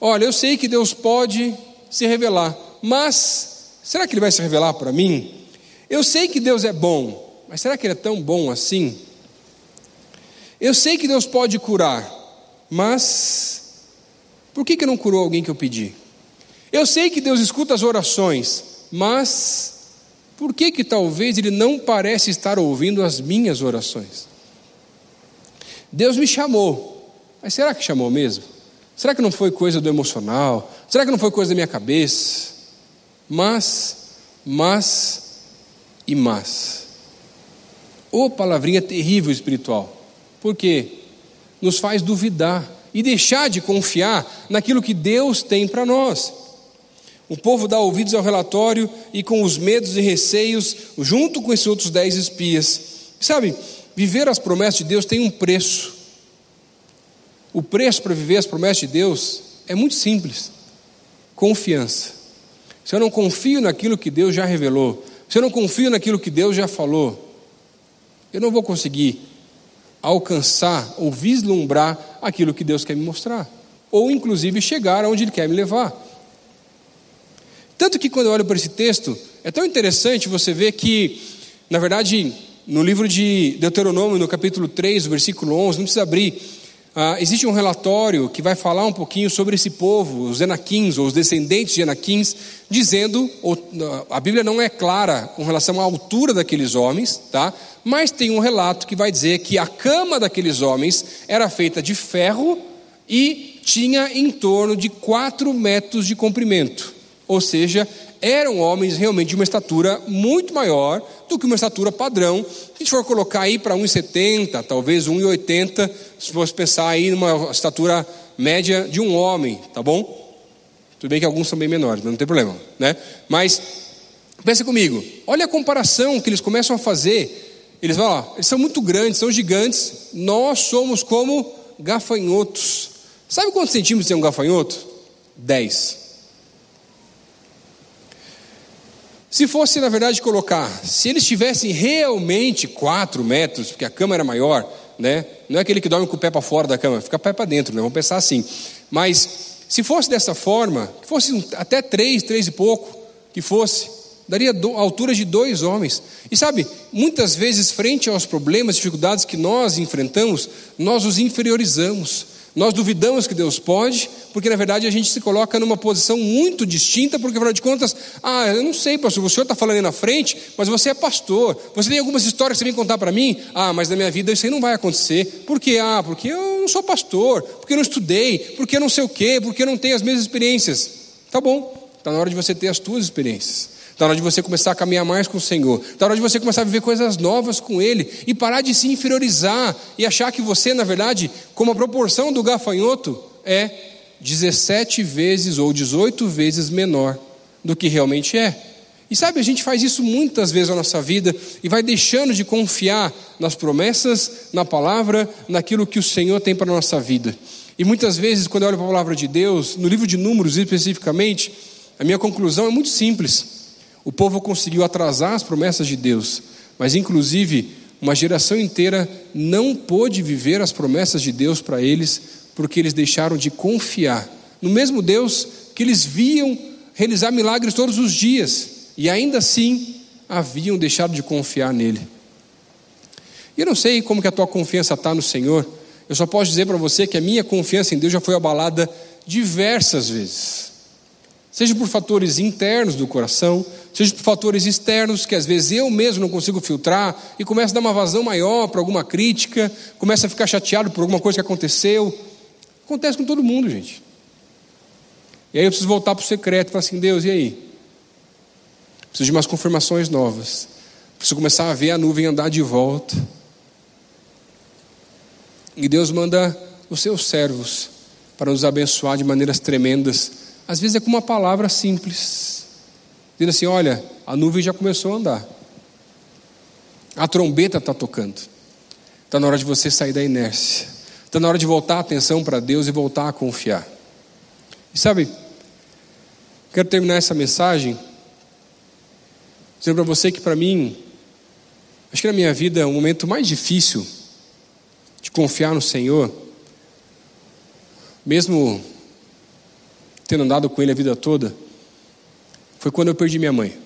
Olha, eu sei que Deus pode se revelar, mas será que Ele vai se revelar para mim? Eu sei que Deus é bom, mas será que Ele é tão bom assim? Eu sei que Deus pode curar, mas por que, que não curou alguém que eu pedi? Eu sei que Deus escuta as orações, mas por que que talvez ele não parece estar ouvindo as minhas orações? Deus me chamou, mas será que chamou mesmo? Será que não foi coisa do emocional? Será que não foi coisa da minha cabeça? Mas, mas e mas. Ô palavrinha terrível espiritual. Por quê? Nos faz duvidar e deixar de confiar naquilo que Deus tem para nós. O povo dá ouvidos ao relatório e, com os medos e receios, junto com esses outros dez espias. Sabe, viver as promessas de Deus tem um preço. O preço para viver as promessas de Deus é muito simples: confiança. Se eu não confio naquilo que Deus já revelou, se eu não confio naquilo que Deus já falou, eu não vou conseguir alcançar ou vislumbrar aquilo que Deus quer me mostrar, ou inclusive chegar aonde Ele quer me levar. Tanto que quando eu olho para esse texto, é tão interessante você ver que, na verdade, no livro de Deuteronômio, no capítulo 3, versículo 11, não precisa abrir, ah, existe um relatório que vai falar um pouquinho sobre esse povo, os Enaquins, ou os descendentes de Enaquins, dizendo, ou, a Bíblia não é clara com relação à altura daqueles homens, tá? mas tem um relato que vai dizer que a cama daqueles homens era feita de ferro e tinha em torno de 4 metros de comprimento. Ou seja, eram homens realmente de uma estatura muito maior do que uma estatura padrão. Se a gente for colocar aí para 1,70, talvez 1,80, se fosse pensar aí numa estatura média de um homem, tá bom? Tudo bem que alguns são bem menores, mas não tem problema, né? Mas pensa comigo, olha a comparação que eles começam a fazer. Eles vão, ó, eles são muito grandes, são gigantes. Nós somos como gafanhotos. Sabe quantos centímetros tem um gafanhoto? 10. Se fosse, na verdade, colocar, se eles tivessem realmente 4 metros, porque a cama era maior, né? não é aquele que dorme com o pé para fora da cama, fica o pé para dentro, né? vamos pensar assim. Mas se fosse dessa forma, que fosse até 3, 3 e pouco, que fosse, daria a altura de dois homens. E sabe, muitas vezes, frente aos problemas, dificuldades que nós enfrentamos, nós os inferiorizamos. Nós duvidamos que Deus pode, porque na verdade a gente se coloca numa posição muito distinta, porque afinal de contas, ah, eu não sei, pastor, o senhor está falando aí na frente, mas você é pastor, você tem algumas histórias que você vem contar para mim? Ah, mas na minha vida isso aí não vai acontecer. Por quê? Ah, porque eu não sou pastor, porque eu não estudei, porque eu não sei o quê, porque eu não tenho as mesmas experiências. Tá bom, está na hora de você ter as suas experiências. Está na hora de você começar a caminhar mais com o Senhor. Está na hora de você começar a viver coisas novas com Ele. E parar de se inferiorizar e achar que você, na verdade, como a proporção do gafanhoto, é 17 vezes ou 18 vezes menor do que realmente é. E sabe, a gente faz isso muitas vezes na nossa vida e vai deixando de confiar nas promessas, na palavra, naquilo que o Senhor tem para a nossa vida. E muitas vezes, quando eu olho para a palavra de Deus, no livro de Números especificamente, a minha conclusão é muito simples. O povo conseguiu atrasar as promessas de Deus, mas inclusive uma geração inteira não pôde viver as promessas de Deus para eles, porque eles deixaram de confiar no mesmo Deus que eles viam realizar milagres todos os dias, e ainda assim haviam deixado de confiar nele. Eu não sei como que a tua confiança está no Senhor, eu só posso dizer para você que a minha confiança em Deus já foi abalada diversas vezes, seja por fatores internos do coração, seja por fatores externos que às vezes eu mesmo não consigo filtrar e começa a dar uma vazão maior para alguma crítica, começa a ficar chateado por alguma coisa que aconteceu. Acontece com todo mundo, gente. E aí eu preciso voltar para o secreto e falar assim: Deus, e aí? Preciso de umas confirmações novas. Preciso começar a ver a nuvem andar de volta. E Deus manda os seus servos para nos abençoar de maneiras tremendas. Às vezes é com uma palavra simples dizendo assim: olha, a nuvem já começou a andar, a trombeta está tocando, está na hora de você sair da inércia, está na hora de voltar a atenção para Deus e voltar a confiar. E sabe, quero terminar essa mensagem dizendo para você que para mim, acho que na minha vida, o momento mais difícil de confiar no Senhor, mesmo tendo andado com Ele a vida toda, foi quando eu perdi minha mãe.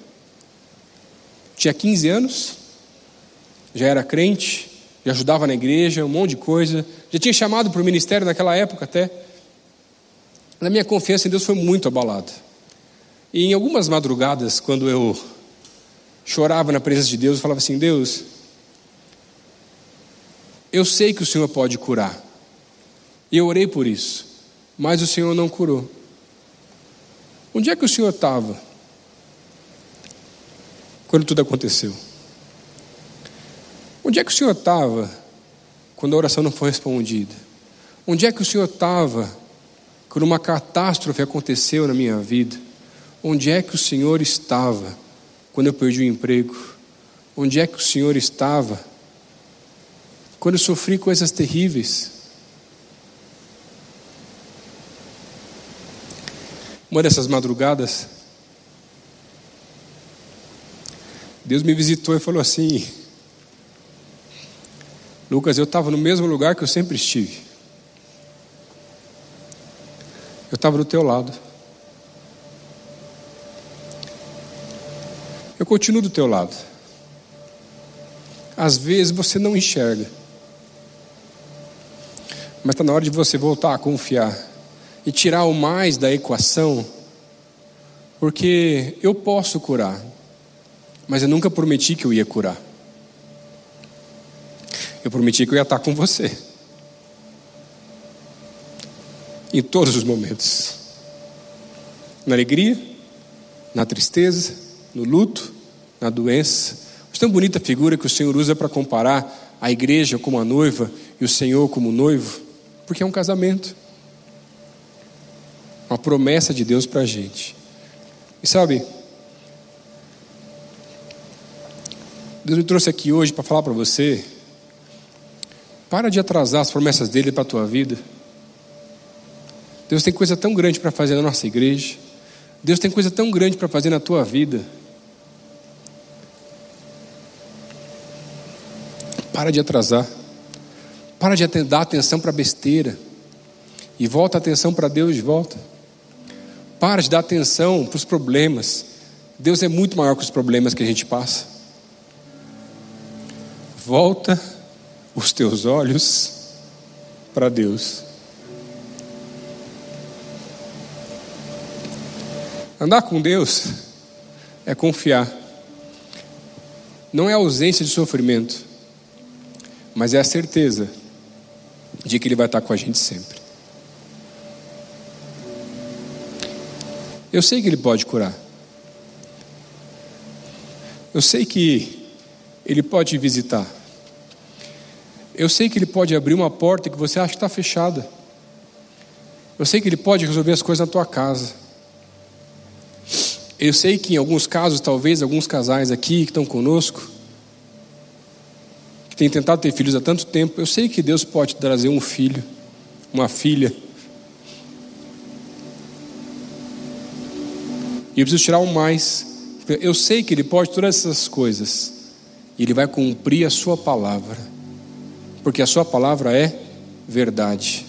Tinha 15 anos, já era crente, já ajudava na igreja, um monte de coisa, já tinha chamado para o ministério naquela época até. A minha confiança em Deus foi muito abalada. E em algumas madrugadas, quando eu chorava na presença de Deus, eu falava assim: Deus, eu sei que o Senhor pode curar. E eu orei por isso, mas o Senhor não curou. Onde é que o Senhor estava? Quando tudo aconteceu? Onde é que o Senhor estava quando a oração não foi respondida? Onde é que o Senhor estava quando uma catástrofe aconteceu na minha vida? Onde é que o Senhor estava quando eu perdi o emprego? Onde é que o Senhor estava quando eu sofri coisas terríveis? Uma dessas madrugadas, Deus me visitou e falou assim: Lucas, eu estava no mesmo lugar que eu sempre estive. Eu estava do teu lado. Eu continuo do teu lado. Às vezes você não enxerga. Mas está na hora de você voltar a confiar e tirar o mais da equação, porque eu posso curar mas eu nunca prometi que eu ia curar. Eu prometi que eu ia estar com você. Em todos os momentos. Na alegria, na tristeza, no luto, na doença. Mas tão bonita figura que o Senhor usa para comparar a igreja como a noiva e o Senhor como noivo, porque é um casamento. Uma promessa de Deus para a gente. E sabe, Deus me trouxe aqui hoje para falar para você. Para de atrasar as promessas dele para a tua vida. Deus tem coisa tão grande para fazer na nossa igreja. Deus tem coisa tão grande para fazer na tua vida. Para de atrasar. Para de dar atenção para besteira. E volta a atenção para Deus de volta. Para de dar atenção para os problemas. Deus é muito maior que os problemas que a gente passa. Volta os teus olhos para Deus. Andar com Deus é confiar. Não é ausência de sofrimento, mas é a certeza de que Ele vai estar com a gente sempre. Eu sei que Ele pode curar. Eu sei que Ele pode visitar. Eu sei que Ele pode abrir uma porta que você acha que está fechada. Eu sei que Ele pode resolver as coisas na tua casa. Eu sei que em alguns casos, talvez alguns casais aqui que estão conosco, que têm tentado ter filhos há tanto tempo, eu sei que Deus pode trazer um filho, uma filha. E eu preciso tirar um mais. Eu sei que Ele pode todas essas coisas. E Ele vai cumprir a Sua palavra. Porque a Sua palavra é verdade.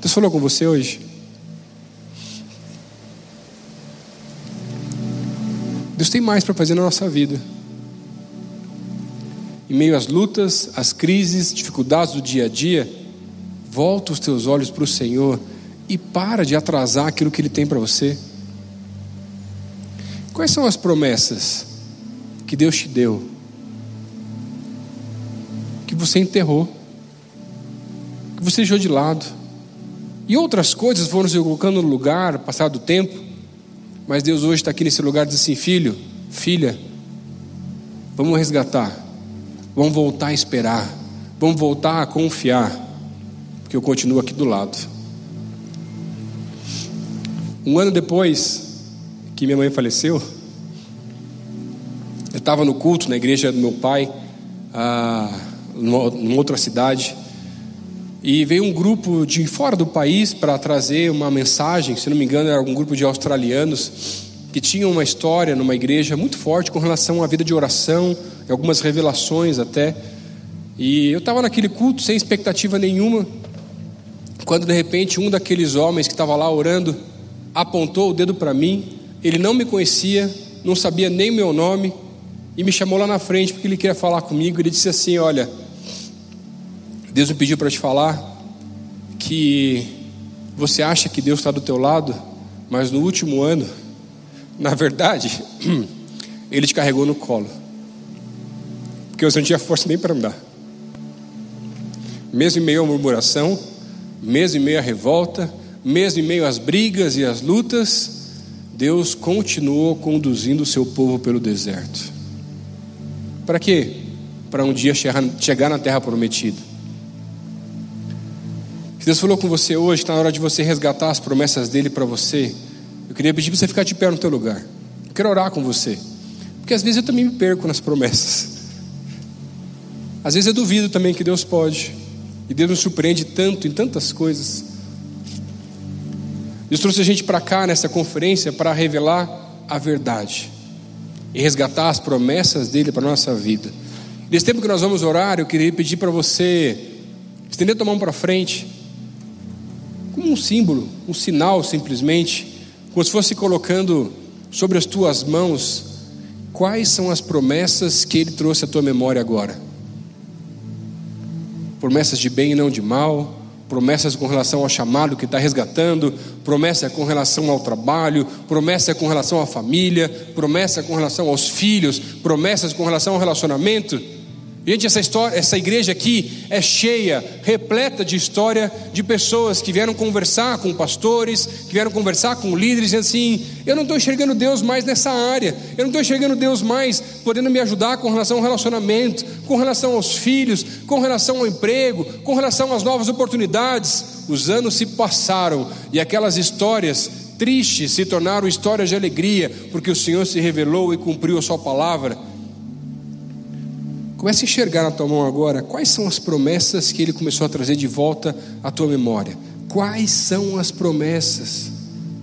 Deus falou com você hoje? Deus tem mais para fazer na nossa vida. Em meio às lutas, às crises, dificuldades do dia a dia, volta os teus olhos para o Senhor e para de atrasar aquilo que Ele tem para você. Quais são as promessas que Deus te deu? Você enterrou, que você deixou de lado, e outras coisas foram se colocando no lugar, passado o tempo, mas Deus hoje está aqui nesse lugar e diz assim: filho, filha, vamos resgatar, vamos voltar a esperar, vamos voltar a confiar, porque eu continuo aqui do lado. Um ano depois que minha mãe faleceu, eu estava no culto na igreja do meu pai, ah, numa outra cidade. E veio um grupo de fora do país para trazer uma mensagem, se não me engano, era um grupo de australianos que tinham uma história numa igreja muito forte com relação à vida de oração, algumas revelações até. E eu estava naquele culto sem expectativa nenhuma, quando de repente um daqueles homens que estava lá orando apontou o dedo para mim. Ele não me conhecia, não sabia nem meu nome e me chamou lá na frente porque ele queria falar comigo. Ele disse assim: Olha Deus me pediu para te falar que você acha que Deus está do teu lado, mas no último ano, na verdade, Ele te carregou no colo, porque você não tinha força nem para andar. Mesmo em meio à murmuração, mesmo em meio à revolta, mesmo em meio às brigas e às lutas, Deus continuou conduzindo o seu povo pelo deserto. Para quê? Para um dia chegar na terra prometida. Deus falou com você hoje, está na hora de você resgatar as promessas dele para você. Eu queria pedir para você ficar de pé no teu lugar. Eu quero orar com você. Porque às vezes eu também me perco nas promessas. Às vezes eu duvido também que Deus pode. E Deus nos surpreende tanto em tantas coisas. Deus trouxe a gente para cá nessa conferência para revelar a verdade e resgatar as promessas dele para nossa vida. Nesse tempo que nós vamos orar, eu queria pedir para você estender a tua mão para frente um símbolo, um sinal simplesmente, como se fosse colocando sobre as tuas mãos quais são as promessas que Ele trouxe à tua memória agora. Promessas de bem e não de mal, promessas com relação ao chamado que está resgatando, promessa com relação ao trabalho, promessa com relação à família, promessa com relação aos filhos, promessas com relação ao relacionamento. Gente, essa história, essa igreja aqui é cheia, repleta de história de pessoas que vieram conversar com pastores, que vieram conversar com líderes, dizendo assim: eu não estou enxergando Deus mais nessa área, eu não estou enxergando Deus mais podendo me ajudar com relação ao relacionamento, com relação aos filhos, com relação ao emprego, com relação às novas oportunidades. Os anos se passaram e aquelas histórias tristes se tornaram histórias de alegria, porque o Senhor se revelou e cumpriu a Sua palavra. Comece a enxergar na tua mão agora quais são as promessas que ele começou a trazer de volta à tua memória. Quais são as promessas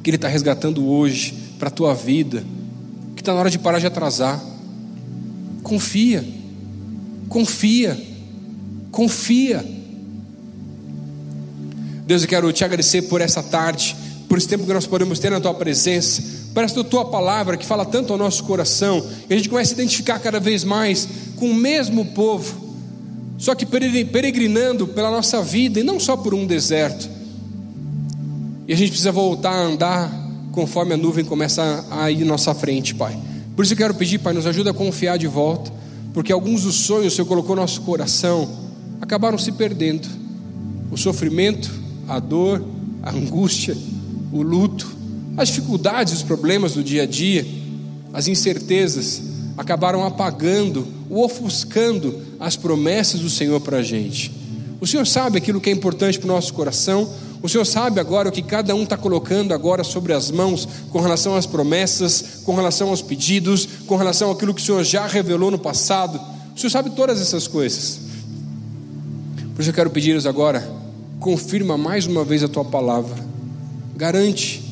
que ele está resgatando hoje para a tua vida, que está na hora de parar de atrasar. Confia, confia, confia. Deus, eu quero te agradecer por essa tarde, por esse tempo que nós podemos ter na tua presença Parece a tua palavra que fala tanto ao nosso coração, e a gente começa a identificar cada vez mais com o mesmo povo, só que peregrinando pela nossa vida, e não só por um deserto. E a gente precisa voltar a andar conforme a nuvem começa a ir à nossa frente, Pai. Por isso eu quero pedir, Pai, nos ajuda a confiar de volta, porque alguns dos sonhos que o Senhor colocou no nosso coração acabaram se perdendo. O sofrimento, a dor, a angústia, o luto, as dificuldades, os problemas do dia a dia, as incertezas acabaram apagando ou ofuscando as promessas do Senhor para a gente. O Senhor sabe aquilo que é importante para o nosso coração, o Senhor sabe agora o que cada um está colocando agora sobre as mãos com relação às promessas, com relação aos pedidos, com relação àquilo que o Senhor já revelou no passado. O Senhor sabe todas essas coisas. Por isso eu quero pedir-lhes agora, confirma mais uma vez a tua palavra, garante,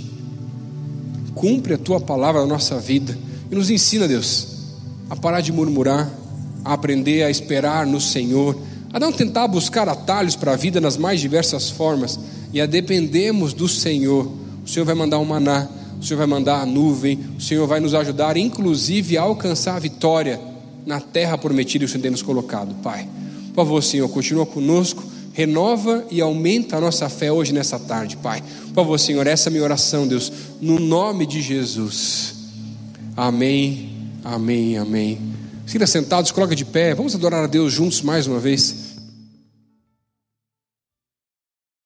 cumpre a tua palavra na nossa vida e nos ensina, Deus, a parar de murmurar, a aprender a esperar no Senhor, a não tentar buscar atalhos para a vida nas mais diversas formas e a dependermos do Senhor. O Senhor vai mandar um maná, o Senhor vai mandar a nuvem, o Senhor vai nos ajudar, inclusive, a alcançar a vitória na terra prometida que o Senhor tem nos colocado, Pai. Por favor, Senhor, continua conosco, renova e aumenta a nossa fé hoje nessa tarde, Pai. Por favor, Senhor, essa é a minha oração, Deus, no nome de Jesus. Amém, amém, amém. Siga sentados, coloca de pé, vamos adorar a Deus juntos mais uma vez.